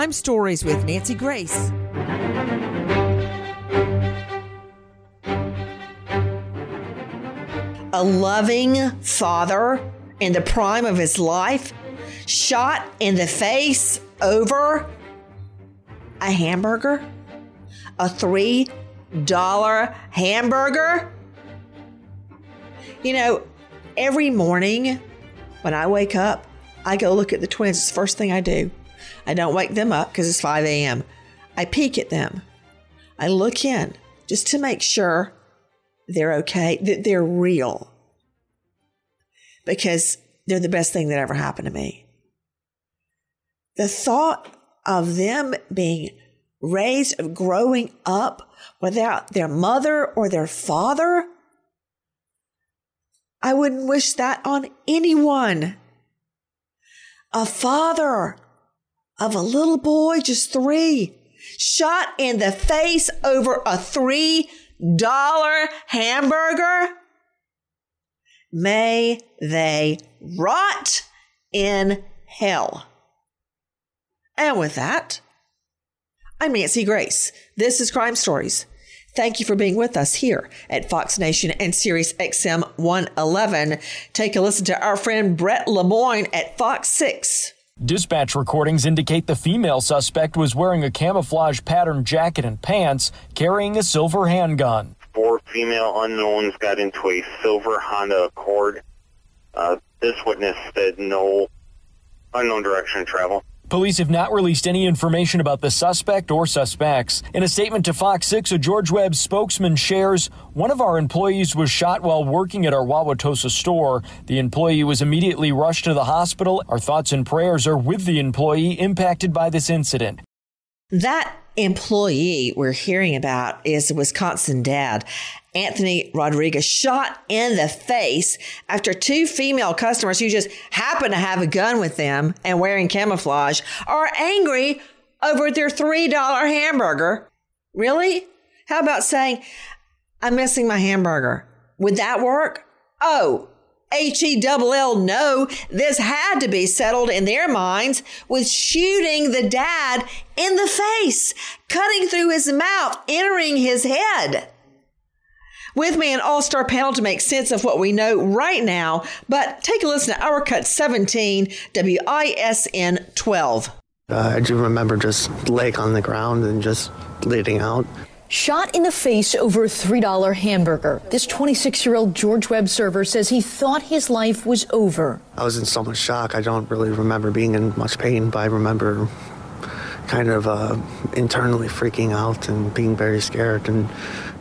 Crime Stories with Nancy Grace. A loving father in the prime of his life shot in the face over a hamburger? A $3 hamburger? You know, every morning when I wake up, I go look at the twins. It's the first thing I do. I don't wake them up because it's 5 a.m. I peek at them. I look in just to make sure they're okay, that they're real. Because they're the best thing that ever happened to me. The thought of them being raised, of growing up without their mother or their father, I wouldn't wish that on anyone. A father of a little boy, just three, shot in the face over a $3 hamburger. May they rot in hell. And with that, I'm Nancy Grace. This is Crime Stories. Thank you for being with us here at Fox Nation and Sirius XM 111. Take a listen to our friend Brett Lemoyne at Fox 6. Dispatch recordings indicate the female suspect was wearing a camouflage pattern jacket and pants, carrying a silver handgun. Four female unknowns got into a silver Honda Accord. Uh, this witness said no unknown direction of travel. Police have not released any information about the suspect or suspects. In a statement to Fox 6, a George Webb spokesman shares one of our employees was shot while working at our Wauwatosa store. The employee was immediately rushed to the hospital. Our thoughts and prayers are with the employee impacted by this incident. That employee we're hearing about is a Wisconsin dad. Anthony Rodriguez shot in the face after two female customers who just happen to have a gun with them and wearing camouflage are angry over their $3 hamburger. Really? How about saying, I'm missing my hamburger? Would that work? Oh, H E double L, no, this had to be settled in their minds with shooting the dad in the face, cutting through his mouth, entering his head. With me, an all star panel to make sense of what we know right now, but take a listen to our cut 17, WISN 12. Uh, I do remember just laying on the ground and just bleeding out. Shot in the face over a $3 hamburger. This 26 year old George Webb server says he thought his life was over. I was in so much shock. I don't really remember being in much pain, but I remember kind of uh, internally freaking out and being very scared and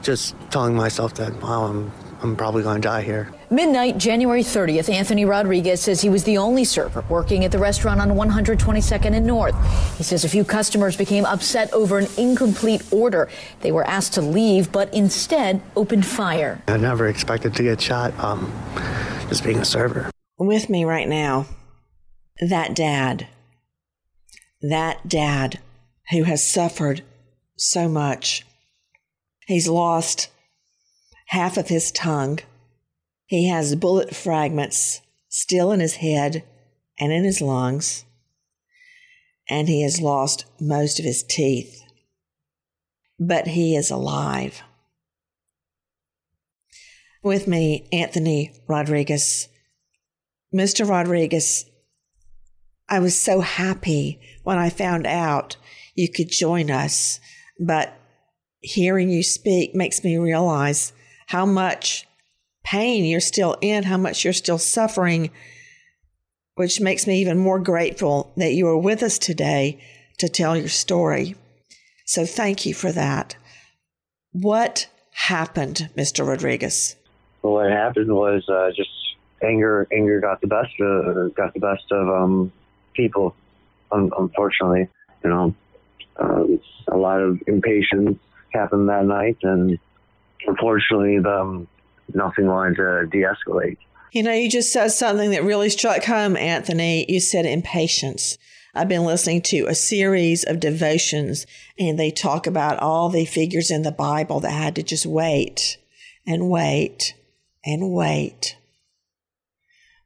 just telling myself that, wow, I'm, I'm probably going to die here. Midnight, January 30th, Anthony Rodriguez says he was the only server working at the restaurant on 122nd and North. He says a few customers became upset over an incomplete order. They were asked to leave, but instead opened fire. I never expected to get shot um, just being a server. With me right now, that dad, that dad who has suffered so much. He's lost half of his tongue he has bullet fragments still in his head and in his lungs, and he has lost most of his teeth. But he is alive. With me, Anthony Rodriguez. Mr. Rodriguez, I was so happy when I found out you could join us, but hearing you speak makes me realize how much pain you're still in, how much you're still suffering, which makes me even more grateful that you are with us today to tell your story. So thank you for that. What happened, Mr. Rodriguez? Well, what happened was uh, just anger. Anger got the best of got the best of um, people. Un- unfortunately, you know, um, a lot of impatience happened that night, and unfortunately, the um, nothing wanted to de-escalate. You know, you just said something that really struck home, Anthony. You said impatience. I've been listening to a series of devotions, and they talk about all the figures in the Bible that had to just wait and wait and wait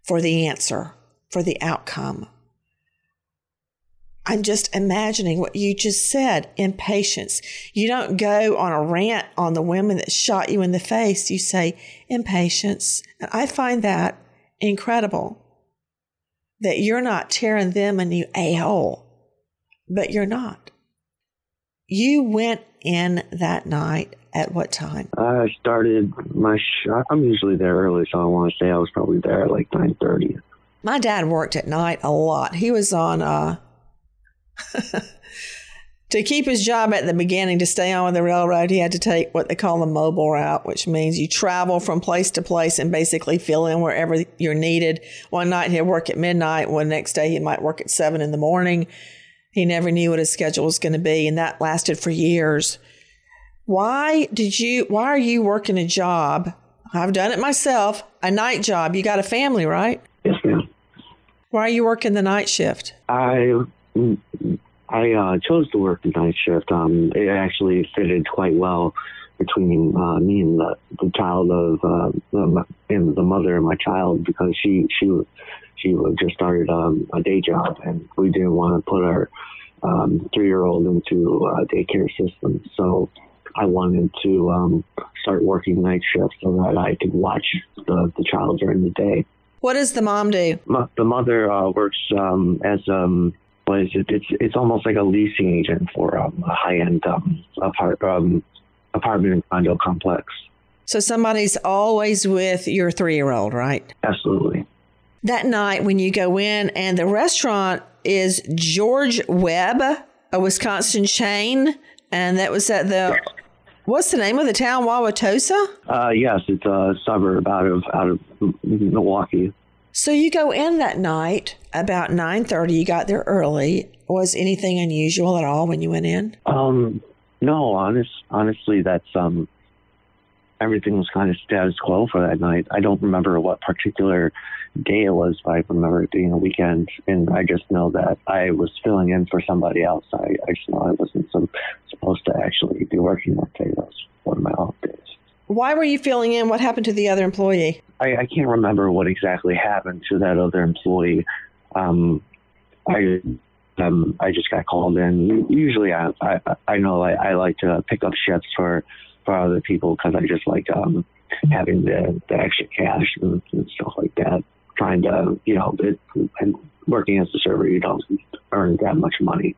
for the answer, for the outcome. I'm just imagining what you just said impatience. You don't go on a rant on the women that shot you in the face. You say impatience. And I find that incredible that you're not tearing them a new a hole, but you're not. You went in that night at what time? I started my. Sh- I'm usually there early, so I want to say I was probably there at like nine thirty. My dad worked at night a lot. He was on uh, to keep his job at the beginning, to stay on with the railroad, he had to take what they call the mobile route, which means you travel from place to place and basically fill in wherever you're needed. One night he'd work at midnight, one next day he might work at seven in the morning. He never knew what his schedule was going to be, and that lasted for years. Why did you? Why are you working a job? I've done it myself. A night job. You got a family, right? Yes, ma'am. Why are you working the night shift? I I uh, chose to work the night shift. Um, it actually fitted quite well between uh, me and the, the child of uh, the, and the mother of my child because she she she just started um, a day job and we didn't want to put our um, three year old into a daycare system. So I wanted to um, start working night shift so that I could watch the, the child during the day. What does the mom do? The mother uh, works um, as um, it? It's it's almost like a leasing agent for um, a high end um, apart, um, apartment and condo complex. So somebody's always with your three year old, right? Absolutely. That night when you go in and the restaurant is George Webb, a Wisconsin chain, and that was at the what's the name of the town, Wauwatosa? Uh, yes, it's a suburb out of out of Milwaukee. So you go in that night about 9:30. You got there early. Was anything unusual at all when you went in? Um, no, honest, honestly, that's um, everything was kind of status quo for that night. I don't remember what particular day it was, but I remember it being a weekend, and I just know that I was filling in for somebody else. I, I just know I wasn't some, supposed to actually be working that day. That was one of my off days. Why were you filling in? What happened to the other employee? I, I can't remember what exactly happened to that other employee. Um, I um, I just got called in. Usually, I I, I know I, I like to pick up shifts for for other people because I just like um, having the, the extra cash and, and stuff like that. Trying to you know it, and working as a server, you don't earn that much money,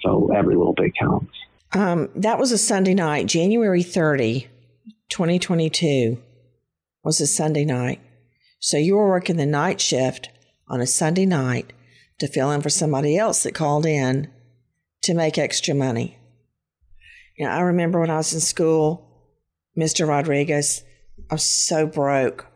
so every little bit counts. Um, that was a Sunday night, January 30, 2022 was a Sunday night. So you were working the night shift on a Sunday night to fill in for somebody else that called in to make extra money. You know, I remember when I was in school, Mr. Rodriguez, I was so broke.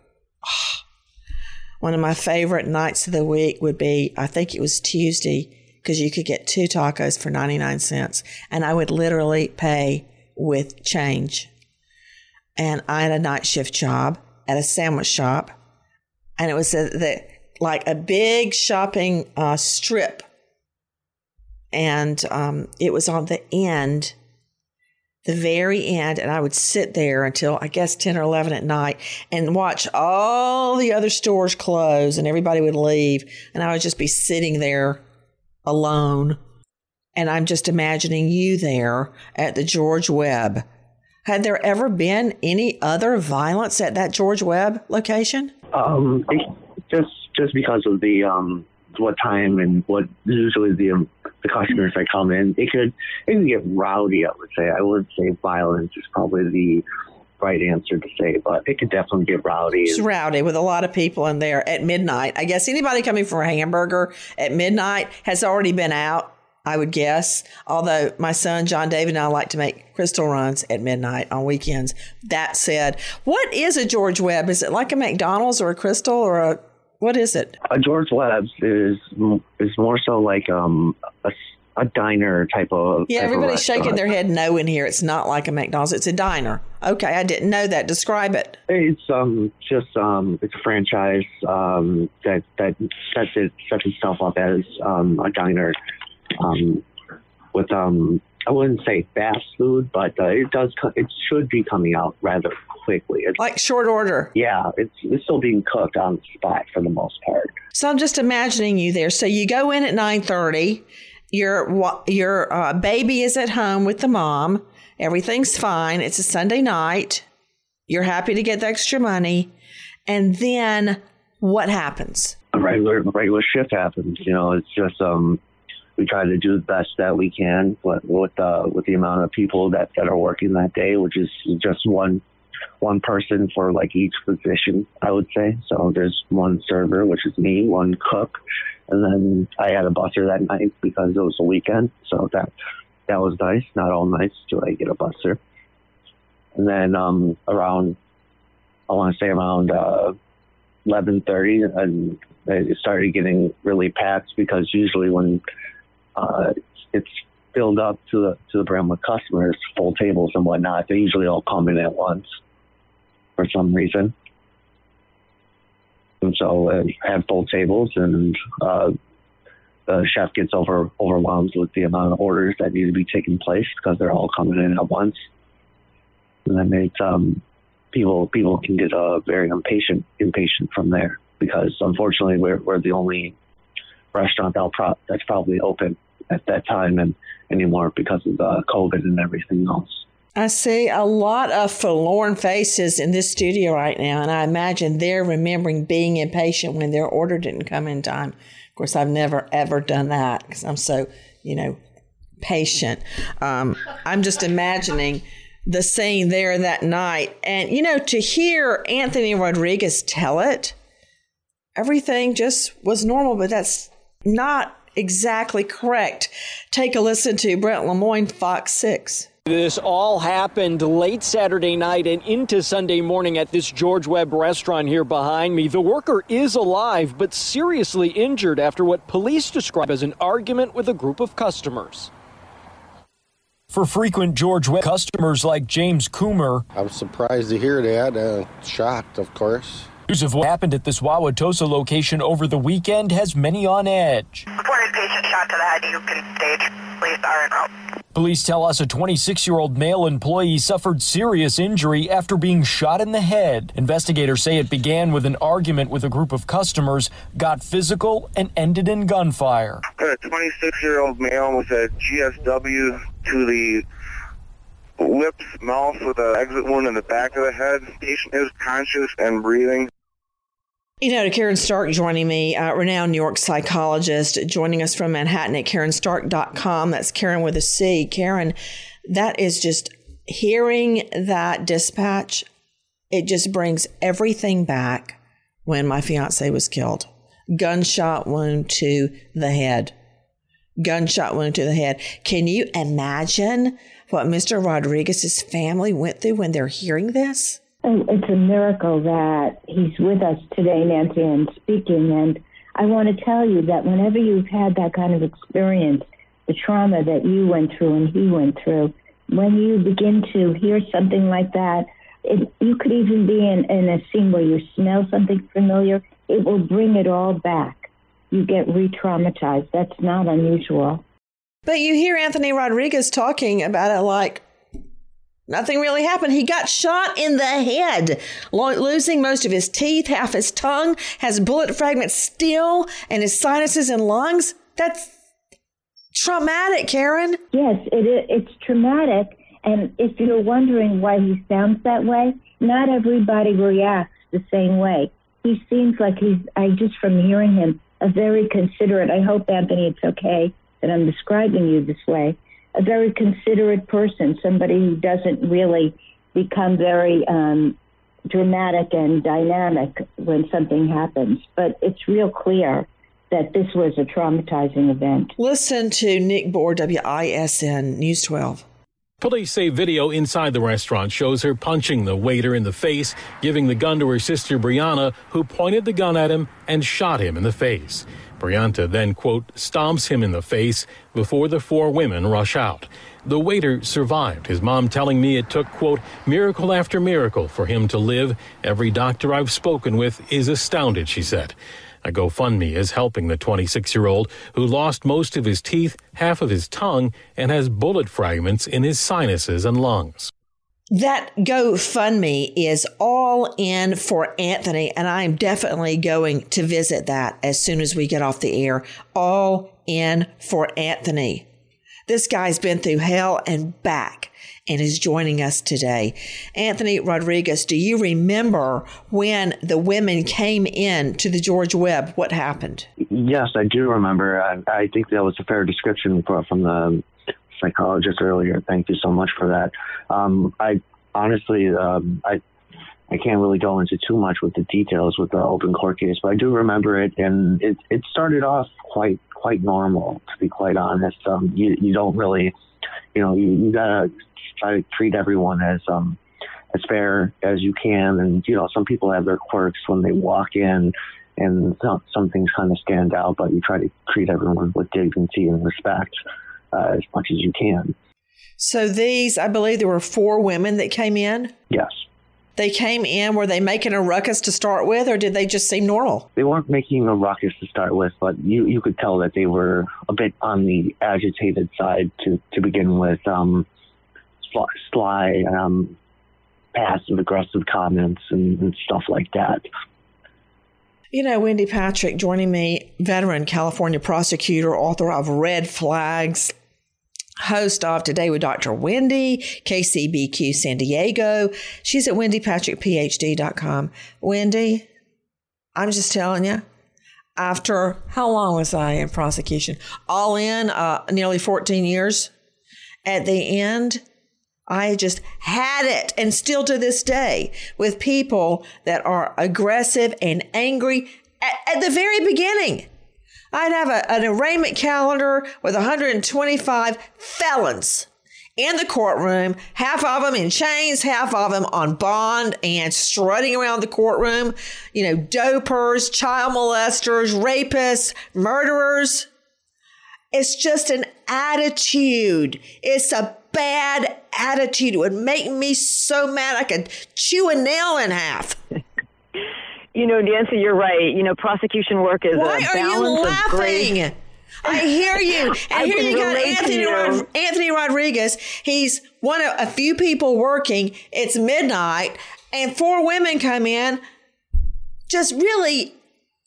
One of my favorite nights of the week would be, I think it was Tuesday, because you could get two tacos for 99 cents. And I would literally pay with change. And I had a night shift job at a sandwich shop, and it was a, the, like a big shopping uh, strip, and um, it was on the end, the very end, and I would sit there until I guess ten or eleven at night and watch all the other stores close, and everybody would leave, and I would just be sitting there alone. And I'm just imagining you there at the George Webb had there ever been any other violence at that George Webb location? Um, just just because of the um, what time and what usually the um, the customers that come in, it could it could get rowdy. I would say I wouldn't say violence is probably the right answer to say, but it could definitely get rowdy. It's rowdy with a lot of people in there at midnight. I guess anybody coming for a hamburger at midnight has already been out I would guess. Although my son John David and I like to make Krystal runs at midnight on weekends. That said, what is a George Webb? Is it like a McDonald's or a Krystal or a what is it? A George Webb's is is more so like um a, a diner type of. Yeah, type everybody's of shaking their head no in here. It's not like a McDonald's. It's a diner. Okay, I didn't know that. Describe it. It's um just um it's a franchise um that that sets it sets itself up as um a diner um, with um, I wouldn't say fast food, but uh, it does. It should be coming out rather quickly. It's, like short order. Yeah, it's it's still being cooked on the spot for the most part. So I'm just imagining you there. So you go in at nine thirty, Your your uh, baby is at home with the mom. Everything's fine. It's a Sunday night. You're happy to get the extra money, and then what happens? A regular regular shift happens. You know, it's just um, we try to do the best that we can with with, uh, with the amount of people that that are working that day, which is just one one person for like each position, I would say. So there's one server, which is me, one cook, and then I had a busser that night because it was a weekend. So that that was nice. Not all nights do I get a busser. And then um, around, I want to say around uh, 11:30, and it started getting really packed because usually when uh, it's filled up to the to the brim with customers, full tables and whatnot, they usually all come in at once for some reason. And so uh, have full tables, and uh, the chef gets over overwhelmed with the amount of orders that need to be taking place because they're all coming in at once, and then makes um, people people can get uh, very impatient impatient from there because unfortunately we're we're the only restaurant that pro- that's probably open at that time and anymore because of COVID and everything else. I see a lot of forlorn faces in this studio right now, and I imagine they're remembering being impatient when their order didn't come in time. Of course, I've never ever done that because I'm so, you know, patient. Um, I'm just imagining the scene there that night, and you know, to hear Anthony Rodriguez tell it, everything just was normal, but that's not exactly correct. Take a listen to Brent Lemoyne, Fox Six. This all happened late Saturday night and into Sunday morning at this George Webb restaurant here behind me. The worker is alive but seriously injured after what police describe as an argument with a group of customers. For frequent George Webb customers like James Coomer, I was surprised to hear that. Uh, shocked, of course. News of what happened at this Wauwatosa location over the weekend has many on edge. Reported patient shot to the head. You can stage. Police are en route. Police tell us a 26 year old male employee suffered serious injury after being shot in the head. Investigators say it began with an argument with a group of customers, got physical, and ended in gunfire. A 26 year old male with a GSW to the lips, mouth with an exit wound in the back of the head. Patient is conscious and breathing. You know, to Caryn Stark joining me, uh, renowned New York psychologist, joining us from Manhattan at CarynStark.com. That's Caryn with a C. Caryn, that is just hearing that dispatch, it just brings everything back when my fiance was killed. Gunshot wound to the head. Gunshot wound to the head. Can you imagine what Mr. Rodriguez's family went through when they're hearing this? It's a miracle that he's with us today, Nancy, and speaking. And I want to tell you that whenever you've had that kind of experience, the trauma that you went through and he went through, when you begin to hear something like that, it, you could even be in, in a scene where you smell something familiar, it will bring it all back. You get re traumatized. That's not unusual. But you hear Anthony Rodriguez talking about it like, Nothing really happened. He got shot in the head, losing most of his teeth, half his tongue, has bullet fragments still, and his sinuses and lungs. That's traumatic, Caryn. Yes, it, it's traumatic. And if you're wondering why he sounds that way, not everybody reacts the same way. He seems like he's, I just from hearing him, a very considerate. I hope, Anthony, it's okay that I'm describing you this way a very considerate person, somebody who doesn't really become very um, dramatic and dynamic when something happens. But it's real clear that this was a traumatizing event. Listen to Nick Bohr, WISN News 12. Police say video inside the restaurant shows her punching the waiter in the face, giving the gun to her sister Bryanna, who pointed the gun at him and shot him in the face. Breanta then, quote, stomps him in the face before the four women rush out. The waiter survived, his mom telling me it took, quote, miracle after miracle for him to live. Every doctor I've spoken with is astounded, she said. A GoFundMe is helping the 26 year old who lost most of his teeth, half of his tongue, and has bullet fragments in his sinuses and lungs. That GoFundMe is all in for Anthony, and I'm definitely going to visit that as soon as we get off the air. All in for Anthony. This guy's been through hell and back and is joining us today. Anthony Rodriguez, do you remember when the women came in to the George Webb? What happened? Yes, I do remember. I, I think that was a fair description from the psychologist earlier. Thank you so much for that. Um, I honestly, um, I I can't really go into too much with the details with the open court case, but I do remember it, and it it started off quite quite normal, to be quite honest. Um, you you don't really, you know, you, you gotta try to treat everyone as um as fair as you can, and you know, some people have their quirks when they walk in. And some, some things kind of stand out, but you try to treat everyone with dignity and respect uh, as much as you can. So these, I believe there were four women that came in. Yes. They came in, were they making a ruckus to start with, or did they just seem normal? They weren't making a ruckus to start with, but you, you could tell that they were a bit on the agitated side to, to begin with. Um, sly, um, passive aggressive comments and, and stuff like that. You know, Wendy Patrick joining me, veteran California prosecutor, author of Red Flags, host of Today with Dr. Wendy, KCBQ San Diego. She's at wendypatrickphd.com. Wendy, I'm just telling you, after how long was I in prosecution? All in uh, nearly 14 years. At the end, I just had it and still to this day with people that are aggressive and angry at, at the very beginning. I'd have a, an arraignment calendar with 125 felons in the courtroom, half of them in chains, half of them on bond and strutting around the courtroom. You know, dopers, child molesters, rapists, murderers. It's just an attitude. It's a bad attitude. It would make me so mad I could chew a nail in half. You know, Nancy, you're right. You know, prosecution work is Why a balance are you laughing? of grace. I hear you. And I here you got Anthony, you. Rod- Anthony Rodriguez. He's one of a few people working. It's midnight, and four women come in, just really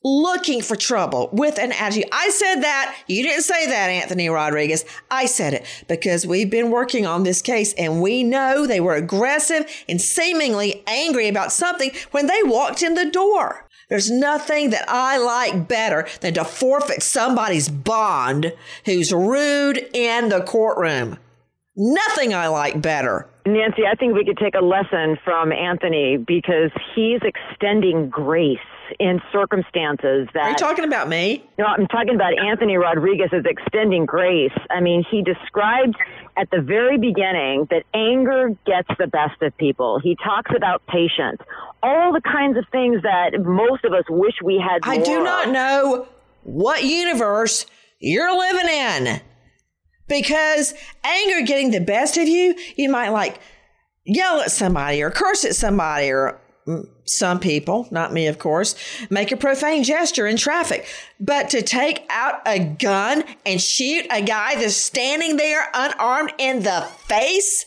looking for trouble with an attitude. I said that. You didn't say that, Anthony Rodriguez. I said it because we've been working on this case and we know they were aggressive and seemingly angry about something when they walked in the door. There's nothing that I like better than to forfeit somebody's bond who's rude in the courtroom. Nothing I like better. Nancy, I think we could take a lesson from Anthony because he's extending grace in circumstances that. Are you talking about me? No, I'm talking about Anthony Rodriguez as extending grace. I mean, he described at the very beginning that anger gets the best of people. He talks about patience, all the kinds of things that most of us wish we had. I do of. not know what universe you're living in. Because anger getting the best of you, you might like yell at somebody or curse at somebody or some people, not me, of course, make a profane gesture in traffic. But to take out a gun and shoot a guy that's standing there unarmed in the face,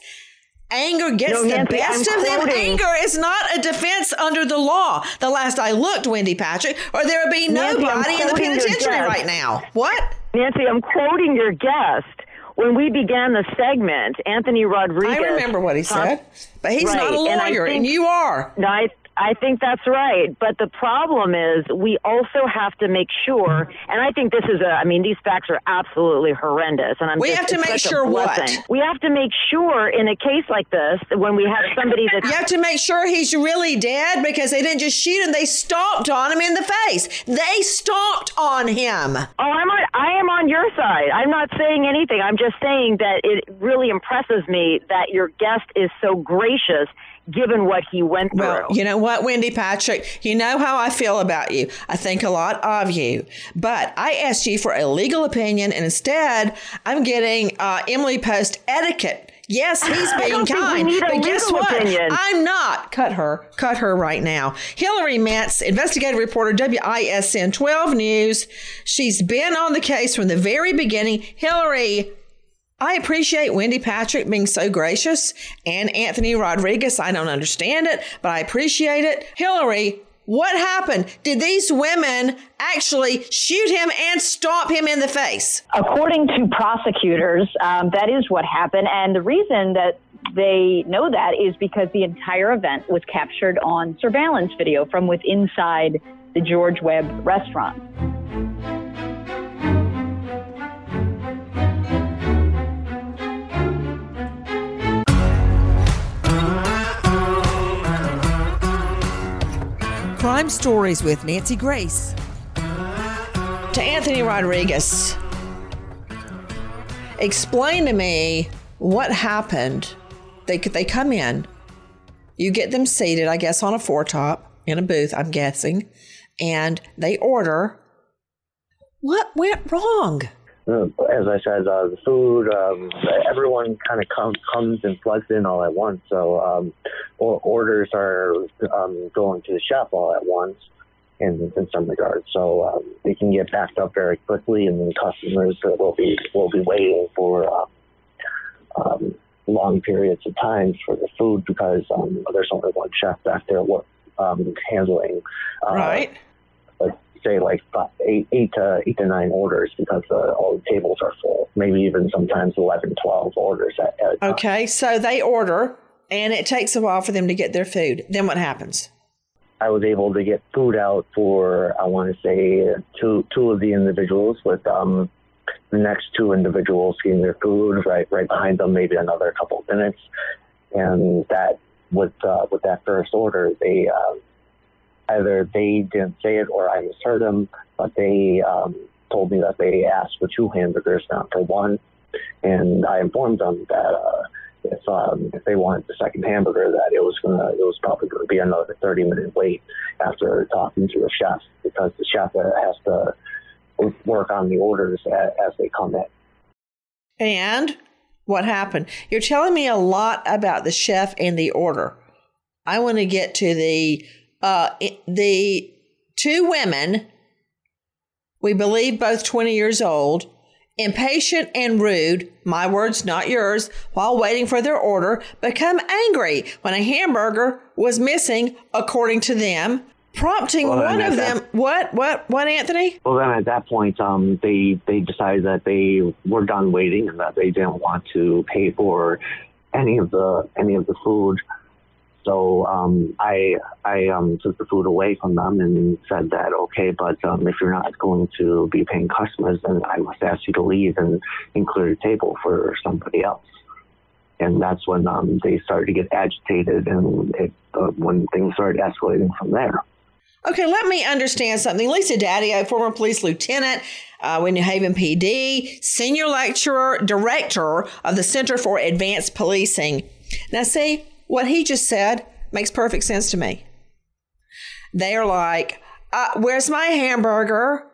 anger gets No, the Nancy, best I'm of them. Anger is not a defense under the law. The last I looked, Wendy Patrick, or there would be Nancy, nobody in the penitentiary right now. What? Nancy, I'm quoting your guest. When we began the segment, Anthony Rodriguez. I remember what he said, but he's not a Right, and lawyer, and, you are. No, I, I think that's right. But the problem is we also have to make sure, and I think this is a, I mean, these facts are absolutely horrendous. And I'm We just- have to make sure what? We have to make sure in a case like this, when we have somebody that's You have to make sure he's really dead because they didn't just shoot him; they stomped on him in the face. They stomped on him. Oh, I'm on, I am on your side. I'm not saying anything. I'm just saying that it really impresses me that your guest is so gracious given what he went through. Well, you know what, Wendy Patrick? You know how I feel about you. I think a lot of you. But I asked you for a legal opinion, and instead, I'm getting uh, Emily Post etiquette. Yes, he's being kind. but guess what? opinion. I'm not. Cut her. Cut her right now. Hillary Metz, investigative reporter, WISN 12 News. She's been on the case from the very beginning. Hillary, I appreciate Wendy Patrick being so gracious and Anthony Rodriguez. I don't understand it, but I appreciate it. Hillary, What happened? Did these women actually shoot him and stomp him in the face? According to prosecutors, um, that is what happened. And the reason that they know that is because the entire event was captured on surveillance video from within inside the George Webb restaurant. Crime Stories with Nancy Grace. To Anthony Rodriguez, explain to me what happened. They they come in, you get them seated, I guess, on a foretop in a booth. I'm guessing, and they order. What went wrong? Uh, as I said, uh, the food, um, everyone kind of comes comes and plugs in all at once. So um, orders are um, going to the chef all at once in, in some regards. So um, they can get backed up very quickly, and then customers will be will be waiting for um, um, long periods of time for the food because um, there's only one chef back there um, handling. Uh, right say like five, eight, eight to eight to nine orders because uh, all the tables are full. Maybe even sometimes 11, 12 orders. At, at okay, so they order, and it takes a while for them to get their food. Then what happens? I was able to get food out for I want to say two two of the individuals with um the next two individuals getting their food right right behind them maybe another couple of minutes and that with uh, with that first order they uh, either they didn't say it or I misheard them, but they um, told me that they asked for two hamburgers, not for one. And I informed them that uh, if um, if they wanted the second hamburger, that it was gonna it was probably to be another 30 minute wait after talking to the chef because the chef has to work on the orders as, as they come in. And what happened? You're telling me a lot about the chef and the order. I want to get to the uh, the two women, we believe both 20 years old, impatient and rude, my words, not yours, while waiting for their order, become angry when a hamburger was missing, according to them, prompting well, one of them. That, what, what, what, Anthony? Well, then at that point, um, they they decided that they were done waiting and that they didn't want to pay for any of the any of the food. So um, I I um, took the food away from them and said that okay, but um, if you're not going to be paying customers, then I must ask you to leave and, and clear the table for somebody else. And that's when um, they started to get agitated, and it, uh, when things started escalating from there. Okay, let me understand something. Lisa Dadio, a former police lieutenant uh, with New Haven PD, senior lecturer, director of the Center for Advanced Policing. Now, see, what he just said makes perfect sense to me. They are like, uh, Where's my hamburger?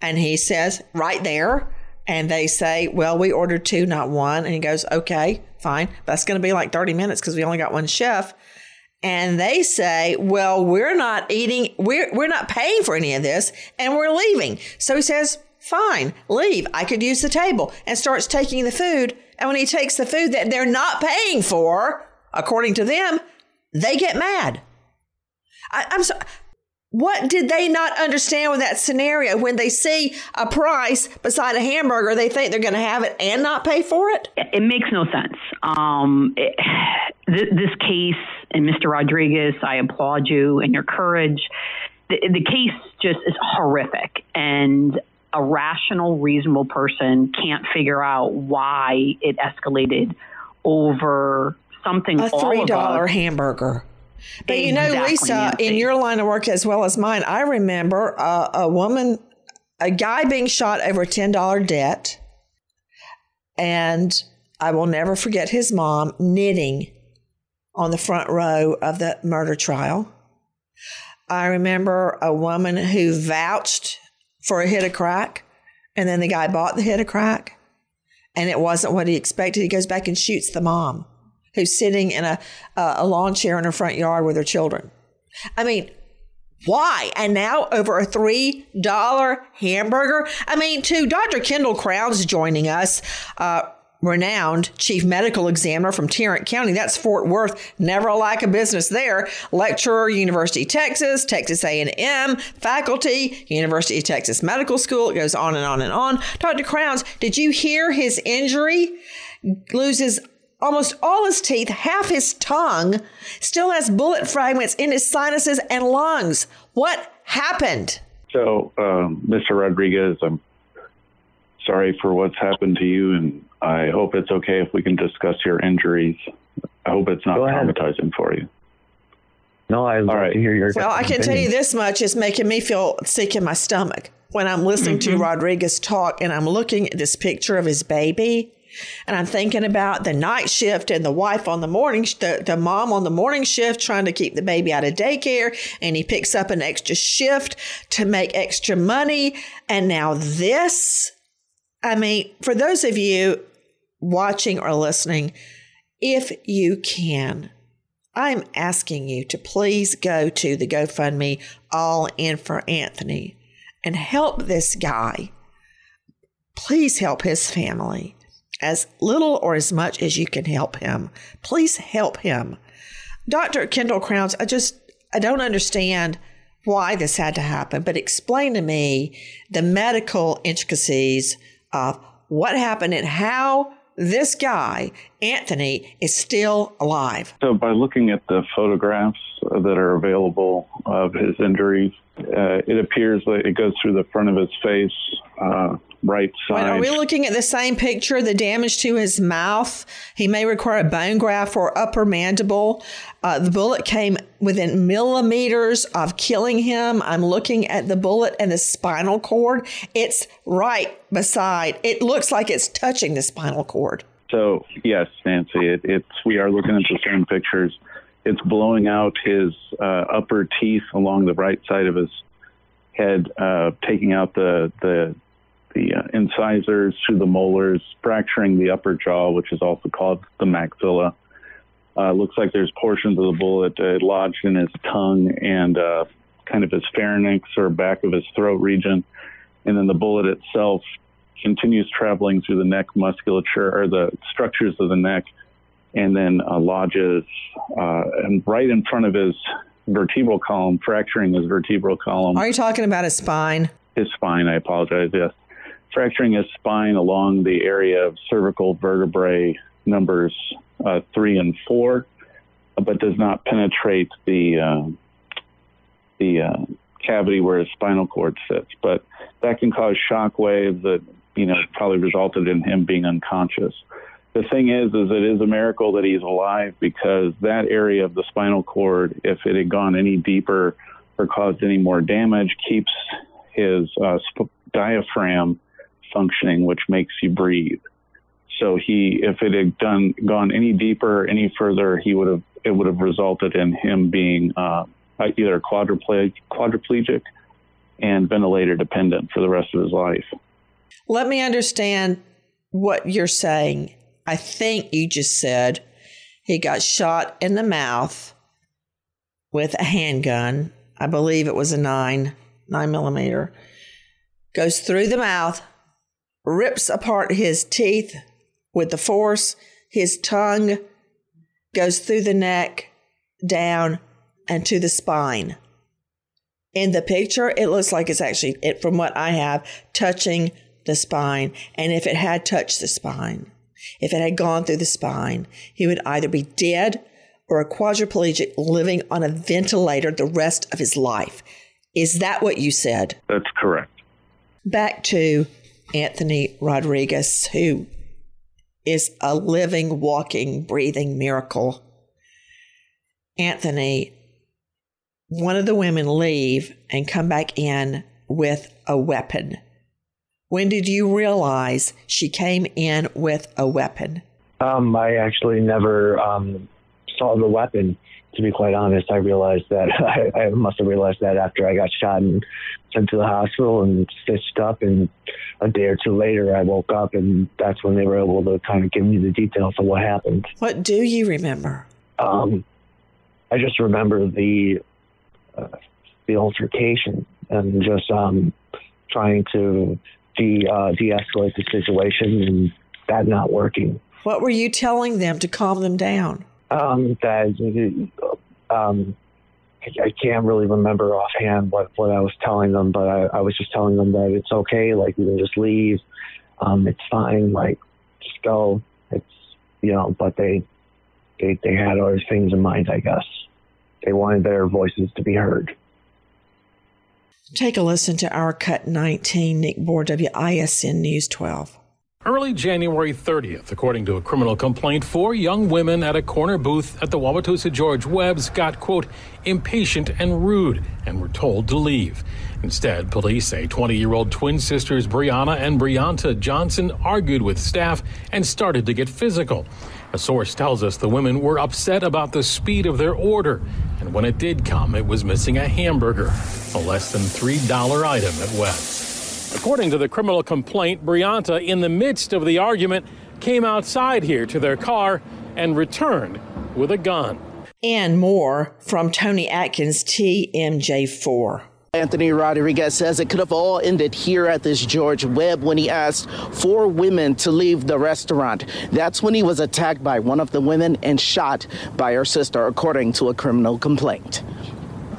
And he says, Right there. And they say, Well, we ordered two, not one. And he goes, Okay, fine. That's going to be like 30 minutes because we only got one chef. And they say, Well, we're not eating, we're, we're not paying for any of this, and we're leaving. So he says, Fine, leave. I could use the table and starts taking the food. And when he takes the food that they're not paying for, according to them, they get mad. I, am so. What did they not understand with that scenario? When they see a price beside a hamburger, they think they're going to have it and not pay for it. It makes no sense. Um, it, th- this case, and Mr. Rodriguez, I applaud you and your courage. The, the case just is horrific, and a rational, reasonable person can't figure out why it escalated over something a three dollar hamburger. But exactly, you know, Lisa, in your line of work as well as mine, I remember a, a woman, a guy being shot over a ten dollar debt, and I will never forget his mom knitting on the front row of the murder trial. I remember a woman who vouched for a hit of crack, and then the guy bought the hit of crack, and it wasn't what he expected. He goes back and shoots the mom who's sitting in a, a lawn chair in her front yard with her children. I mean, why? And now over a $3 hamburger? I mean, to Dr. Kendall Crowns joining us, uh, renowned chief medical examiner from Tarrant County. That's Fort Worth. Never a lack of business there. Lecturer, University of Texas, Texas A&M, faculty, University of Texas Medical School. It goes on and on and on. Dr. Crowns, did you hear his injury? Loses almost all his teeth, half his tongue, still has bullet fragments in his sinuses and lungs. What happened? So, um, Mr. Rodriguez, I'm sorry for what's happened to you, and I hope it's okay if we can discuss your injuries. I hope it's not traumatizing for you. No, I love right. to hear your. Well, I can tell you this much: it's making me feel sick in my stomach when I'm listening Mm-hmm. to Rodriguez talk, and I'm looking at this picture of his baby, and I'm thinking about the night shift and the wife on the morning, the the mom on the morning shift trying to keep the baby out of daycare, and he picks up an extra shift to make extra money, and now this. I mean, for those of you watching or listening, if you can, I'm asking you to please go to the GoFundMe All In for Anthony and help this guy. Please help his family as little or as much as you can help him. Please help him. Dr. Kendall Crowns, I just I don't understand why this had to happen, but explain to me the medical intricacies of what happened and how this guy, Anthony, is still alive. So, by looking at the photographs that are available of his injuries, uh, it appears that it goes through the front of his face, uh, right Wait, side. are we looking at the same picture? The damage to his mouth. He may require a bone graft or upper mandible. Uh, the bullet came within millimeters of killing him. I'm looking at the bullet and the spinal cord. It's right beside. It looks like it's touching the spinal cord. So yes, Nancy, it, it's we are looking at the same pictures. It's blowing out his uh, upper teeth along the right side of his head, uh, taking out the the the uh, incisors through the molars, fracturing the upper jaw, which is also called the maxilla. Uh, looks like there's portions of the bullet uh, lodged in his tongue and uh, kind of his pharynx or back of his throat region, and then the bullet itself continues traveling through the neck musculature or the structures of the neck and then uh, lodges uh, and right in front of his vertebral column, fracturing his vertebral column. Are you talking about his spine? His spine, I apologize, yes. Fracturing his spine along the area of cervical vertebrae numbers uh, three and four, but does not penetrate the uh, the uh, cavity where his spinal cord sits. But that can cause shock waves that you know probably resulted in him being unconscious. The thing is, is it is a miracle that he's alive because that area of the spinal cord, if it had gone any deeper or caused any more damage, keeps his uh, sp- diaphragm functioning, which makes you breathe. So he, if it had done gone any deeper, any further, he would have it would have resulted in him being uh, either quadriplegic, quadriplegic and ventilator dependent for the rest of his life. Let me understand what you're saying. I think you just said he got shot in the mouth with a handgun. I believe it was a nine, nine millimeter. Goes through the mouth, rips apart his teeth with the force. His tongue goes through the neck, down, and to the spine. In the picture, it looks like it's actually, it, from what I have, touching the spine. And if it had touched the spine, if it had gone through the spine, he would either be dead or a quadriplegic living on a ventilator the rest of his life. Is that what you said? That's correct. Back to Anthony Rodriguez, who is a living, walking, breathing miracle. Anthony, one of the women leave and come back in with a weapon. When did you realize she came in with a weapon? Um, I actually never um, saw the weapon. To be quite honest, I realized that I, I must have realized that after I got shot and sent to the hospital and stitched up. And a day or two later, I woke up, and that's when they were able to kind of give me the details of what happened. What do you remember? Um, I just remember the uh, the altercation and just um, trying to de uh, de-escalate the situation and that not working. What were you telling them to calm them down? Um, that um, I can't really remember offhand what, what I was telling them, but I, I was just telling them that it's okay. Like, you can just leave. Um, it's fine. Like, just go. It's, you know, but they, they, they had other things in mind, I guess. They wanted their voices to be heard. Take a listen to our Cut 19, Nick Bohr, WISN News 12. Early January 30th, according to a criminal complaint, four young women at a corner booth at the Wauwatosa George Webb's got, quote, impatient and rude and were told to leave. Instead, police say 20 year old twin sisters Bryanna and Breanta Johnson argued with staff and started to get physical. A source tells us the women were upset about the speed of their order, and when it did come, it was missing a hamburger, a less than $3 item at Webb's. According to the criminal complaint, Breanta, in the midst of the argument, came outside here to their car and returned with a gun. And more from Tony Atkins, TMJ4. Anthony Rodriguez says it could have all ended here at this George Webb when he asked four women to leave the restaurant. That's when he was attacked by one of the women and shot by her sister, according to a criminal complaint.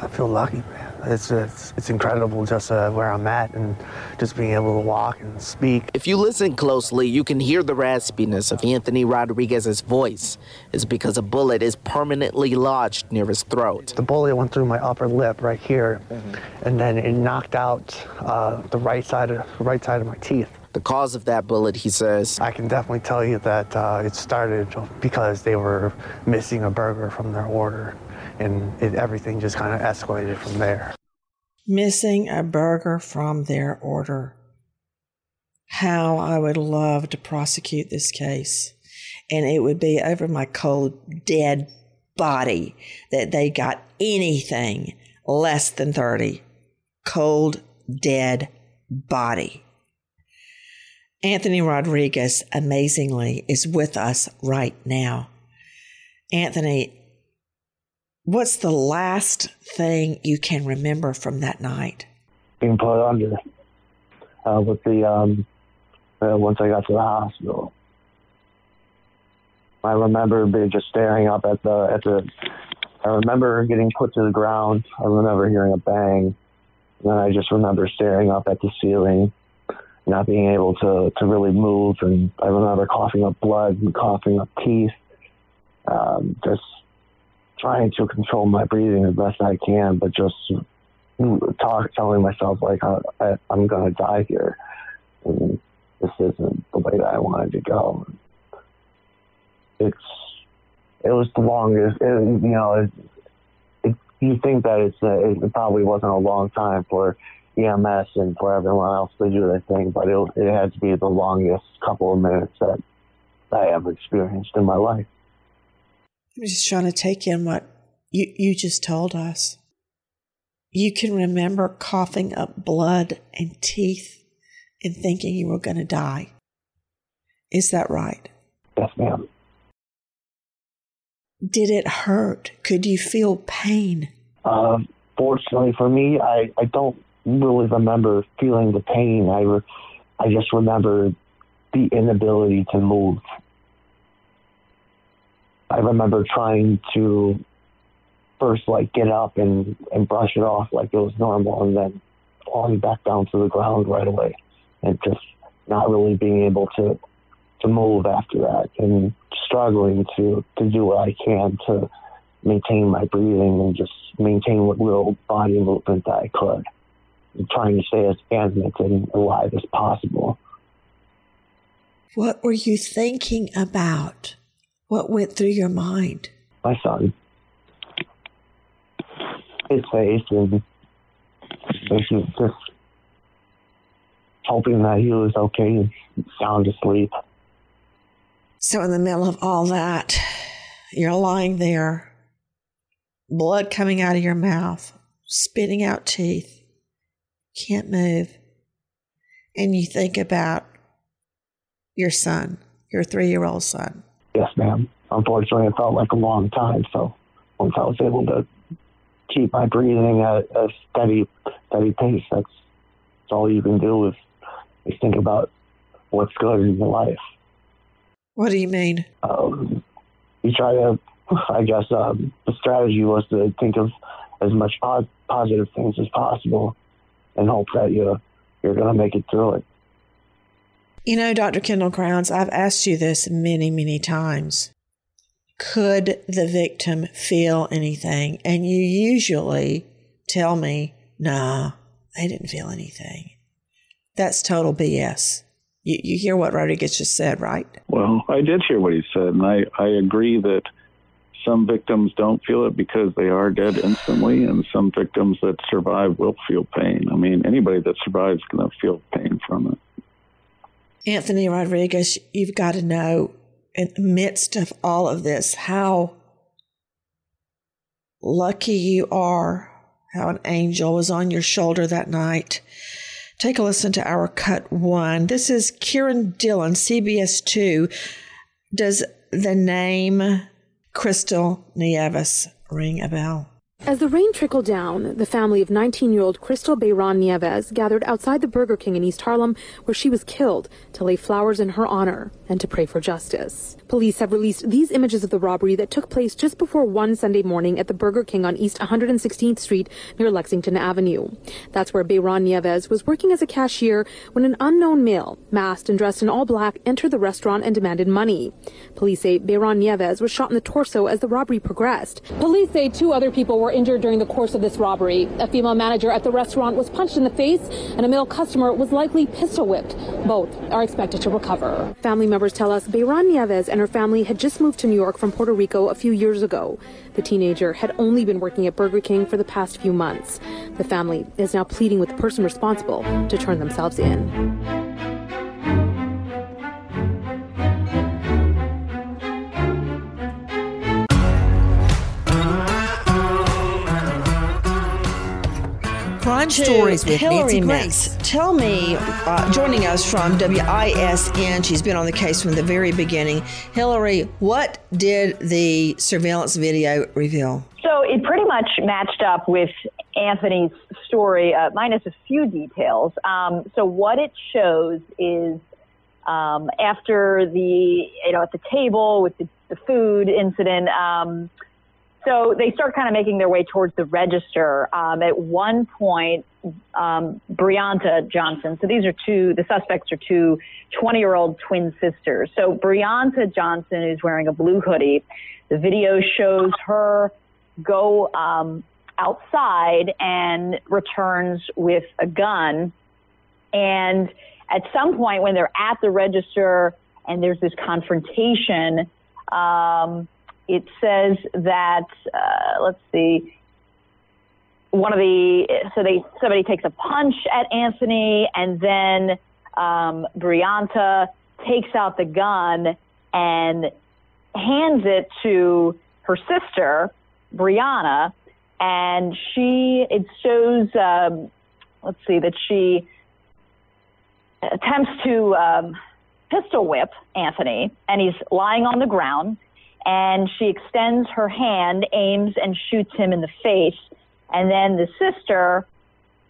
I feel lucky it's it's, it's incredible just uh, where I'm at and just being able to walk and speak. If you listen closely, you can hear the raspiness of Anthony Rodriguez's voice. It's because a bullet is permanently lodged near his throat. The bullet went through my upper lip right here, mm-hmm. and then it knocked out uh, the right side of right side of my teeth. The cause of that bullet, he says. I can definitely tell you that uh, it started because they were missing a burger from their order and it, everything just kind of escalated from there. Missing a burger from their order. How I would love to prosecute this case. And it would be over my cold, dead body that they got anything less than 30. Cold, dead body. Anthony Rodriguez, amazingly, is with us right now. Anthony, What's the last thing you can remember from that night? Being put under uh, with the um, uh, once I got to the hospital. I remember being just staring up at the at the. I remember getting put to the ground. I remember hearing a bang, and then I just remember staring up at the ceiling, not being able to to really move, and I remember coughing up blood and coughing up teeth. Um, just trying to control my breathing as best I can, but just talk, telling myself like I, I, I'm going to die here, and this isn't the way that I wanted to go. It's it was the longest. It, you know, it, it, you think that it's a, it probably wasn't a long time for EMS and for everyone else to do their thing, but it, it had to be the longest couple of minutes that I ever experienced in my life. I'm just trying to take in what you, you just told us. You can remember coughing up blood and teeth and thinking you were going to die. Is that right? Yes, ma'am. Did it hurt? Could you feel pain? Um, fortunately for me, I, I don't really remember feeling the pain. I, re- I just remember the inability to move I remember trying to first like get up and, and brush it off like it was normal and then falling back down to the ground right away and just not really being able to to move after that and struggling to to do what I can to maintain my breathing and just maintain what little body movement that I could. And trying to stay as animate and alive as possible. What were you thinking about? What went through your mind? My son. His face and just hoping that he was okay and sound asleep. So, in the middle of all that, you're lying there, blood coming out of your mouth, spitting out teeth, can't move. And you think about your son, your three year old son. Yes, ma'am. Unfortunately, it felt like a long time. So once I was able to keep my breathing at a steady, steady pace, that's, that's all you can do is, is think about what's good in your life. What do you mean? Um, you try to, I guess, um, the strategy was to think of as much pos- positive things as possible and hope that you you're going to make it through it. You know, Dr. Kendall Crowns, I've asked you this many, many times. Could the victim feel anything? And you usually tell me, nah, they didn't feel anything. That's total BS. You, you hear what Rodriguez just said, right? Well, I did hear what he said, and I, I agree that some victims don't feel it because they are dead instantly, and some victims that survive will feel pain. I mean, anybody that survives is going to feel pain from it. Anthony Rodriguez, you've got to know in the midst of all of this how lucky you are, how an angel was on your shoulder that night. Take a listen to our cut one. This is Kiran Dhillon, CBS 2. Does the name Krystal Nieves ring a bell? As the rain trickled down, the family of 19 year old Krystal Bayron Nieves gathered outside the Burger King in East Harlem, where she was killed, to lay flowers in her honor and to pray for justice. Police have released these images of the robbery that took place just before 1 Sunday morning at the Burger King on East 116th Street near Lexington Avenue. That's where Bayron Nieves was working as a cashier when an unknown male, masked and dressed in all black, entered the restaurant and demanded money. Police say Bayron Nieves was shot in the torso as the robbery progressed. Police say two other people were injured during the course of this robbery. A female manager at the restaurant was punched in the face, and a male customer was likely pistol whipped. Both are expected to recover. Family members tell us Bayron Nieves and her family had just moved to New York from Puerto Rico a few years ago. The teenager had only been working at Burger King for the past few months. The family is now pleading with the person responsible to turn themselves in. Crime to Stories with Hillary Nancy Metz. Grace. Tell me, uh, joining us from WISN, she's been on the case from the very beginning. Hillary, what did the surveillance video reveal? So it pretty much matched up with Anthony's story, uh, minus a few details. Um, so what it shows is um, after the, you know, at the table with the, the food incident, um, so they start kind of making their way towards the register. Um, at one point, um, Breanta Johnson, so these are two, the suspects are two 20 year old twin sisters. So Breanta Johnson is wearing a blue hoodie. The video shows her go um, outside and returns with a gun. And at some point, when they're at the register and there's this confrontation, um, it says that uh, let's see one of the so they somebody takes a punch at Anthony and then um, Breanta takes out the gun and hands it to her sister Bryanna and she it shows um, let's see that she attempts to um, pistol whip Anthony and he's lying on the ground and she extends her hand, aims, and shoots him in the face. And then the sister,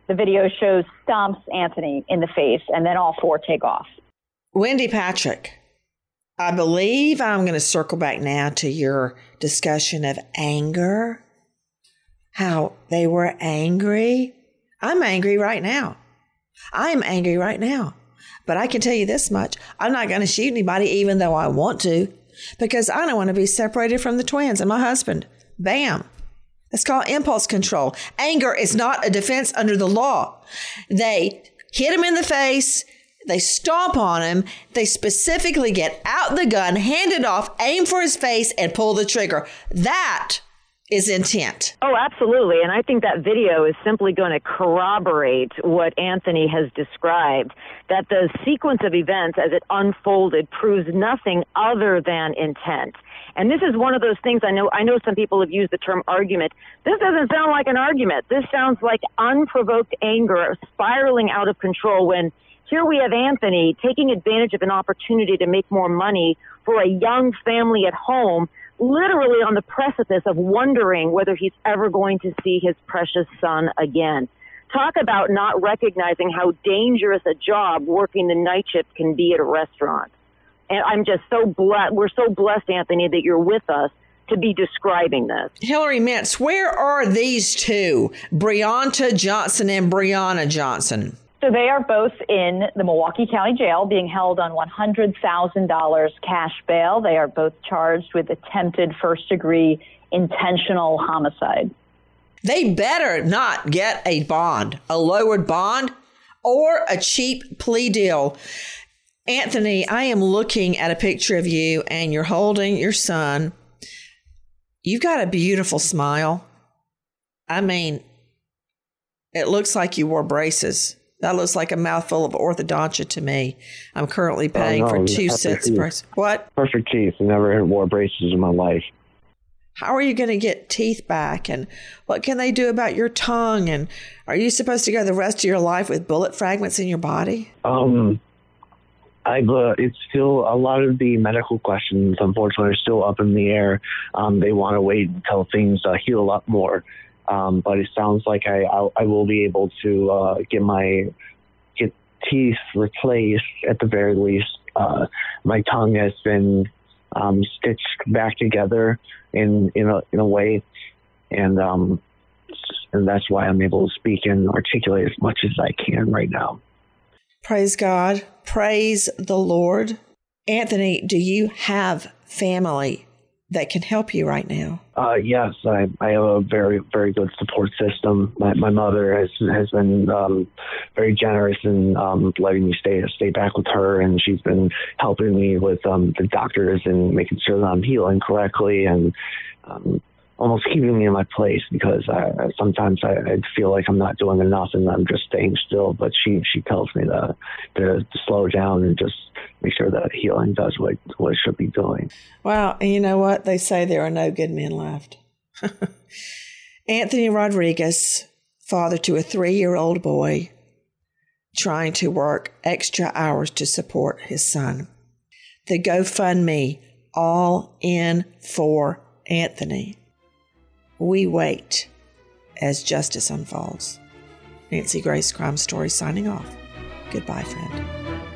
the video shows, stomps Anthony in the face, and then all four take off. Wendy Patrick, I believe I'm going to circle back now to your discussion of anger, how they were angry. I'm angry right now. I am angry right now. But I can tell you this much I'm not going to shoot anybody, even though I want to because I don't want to be separated from the twins and my husband. Bam. It's called impulse control. Anger is not a defense under the law. They hit him in the face. They stomp on him. They specifically get out the gun, hand it off, aim for his face, and pull the trigger. That is intent. Oh, absolutely. And I think that video is simply going to corroborate what Anthony has described that the sequence of events as it unfolded proves nothing other than intent. And this is one of those things I know I know some people have used the term argument. This doesn't sound like an argument. This sounds like unprovoked anger spiraling out of control when here we have Anthony taking advantage of an opportunity to make more money for a young family at home literally on the precipice of wondering whether he's ever going to see his precious son again. Talk about not recognizing how dangerous a job working the night shift can be at a restaurant. And I'm just so blessed. We're so blessed, Anthony, that you're with us to be describing this. Hillary Mintz, where are these two, Breanta Johnson and Bryanna Johnson? So they are both in the Milwaukee County Jail being held on $100,000 cash bail. They are both charged with attempted first degree intentional homicide. They better not get a bond, a lowered bond, or a cheap plea deal. Anthony, I am looking at a picture of you and you're holding your son. You've got a beautiful smile. I mean, it looks like you wore braces. That looks like a mouthful of orthodontia to me. I'm currently paying oh, no, for two sets of braces. What? Perfect teeth. I never wore braces in my life. How are you going to get teeth back? And what can they do about your tongue? And are you supposed to go the rest of your life with bullet fragments in your body? Um, I've uh, it's still a lot of the medical questions. Unfortunately, are still up in the air. Um, they want to wait until things uh, heal up more. Um, but it sounds like I I'll, I will be able to uh, get my get teeth replaced at the very least. Uh, my tongue has been um, stitched back together in in a in a way, and um, and that's why I'm able to speak and articulate as much as I can right now. Praise God. Praise the Lord. Anthony, do you have family that can help you right now? Uh, yes, I, I have a very, very good support system. My, my mother has has been um, very generous in um, letting me stay stay back with her, and she's been helping me with um, the doctors and making sure that I'm healing correctly and um, almost keeping me in my place because I, sometimes I, I feel like I'm not doing enough and I'm just staying still. But she she tells me to to, to slow down and just make sure that healing does what what it should be doing. Wow, and you know what they say there are no good men left. Anthony Rodriguez, father to a three year old boy, trying to work extra hours to support his son. The GoFundMe all in for Anthony. We wait as justice unfolds. Nancy Grace Crime Story signing off. Goodbye, friend.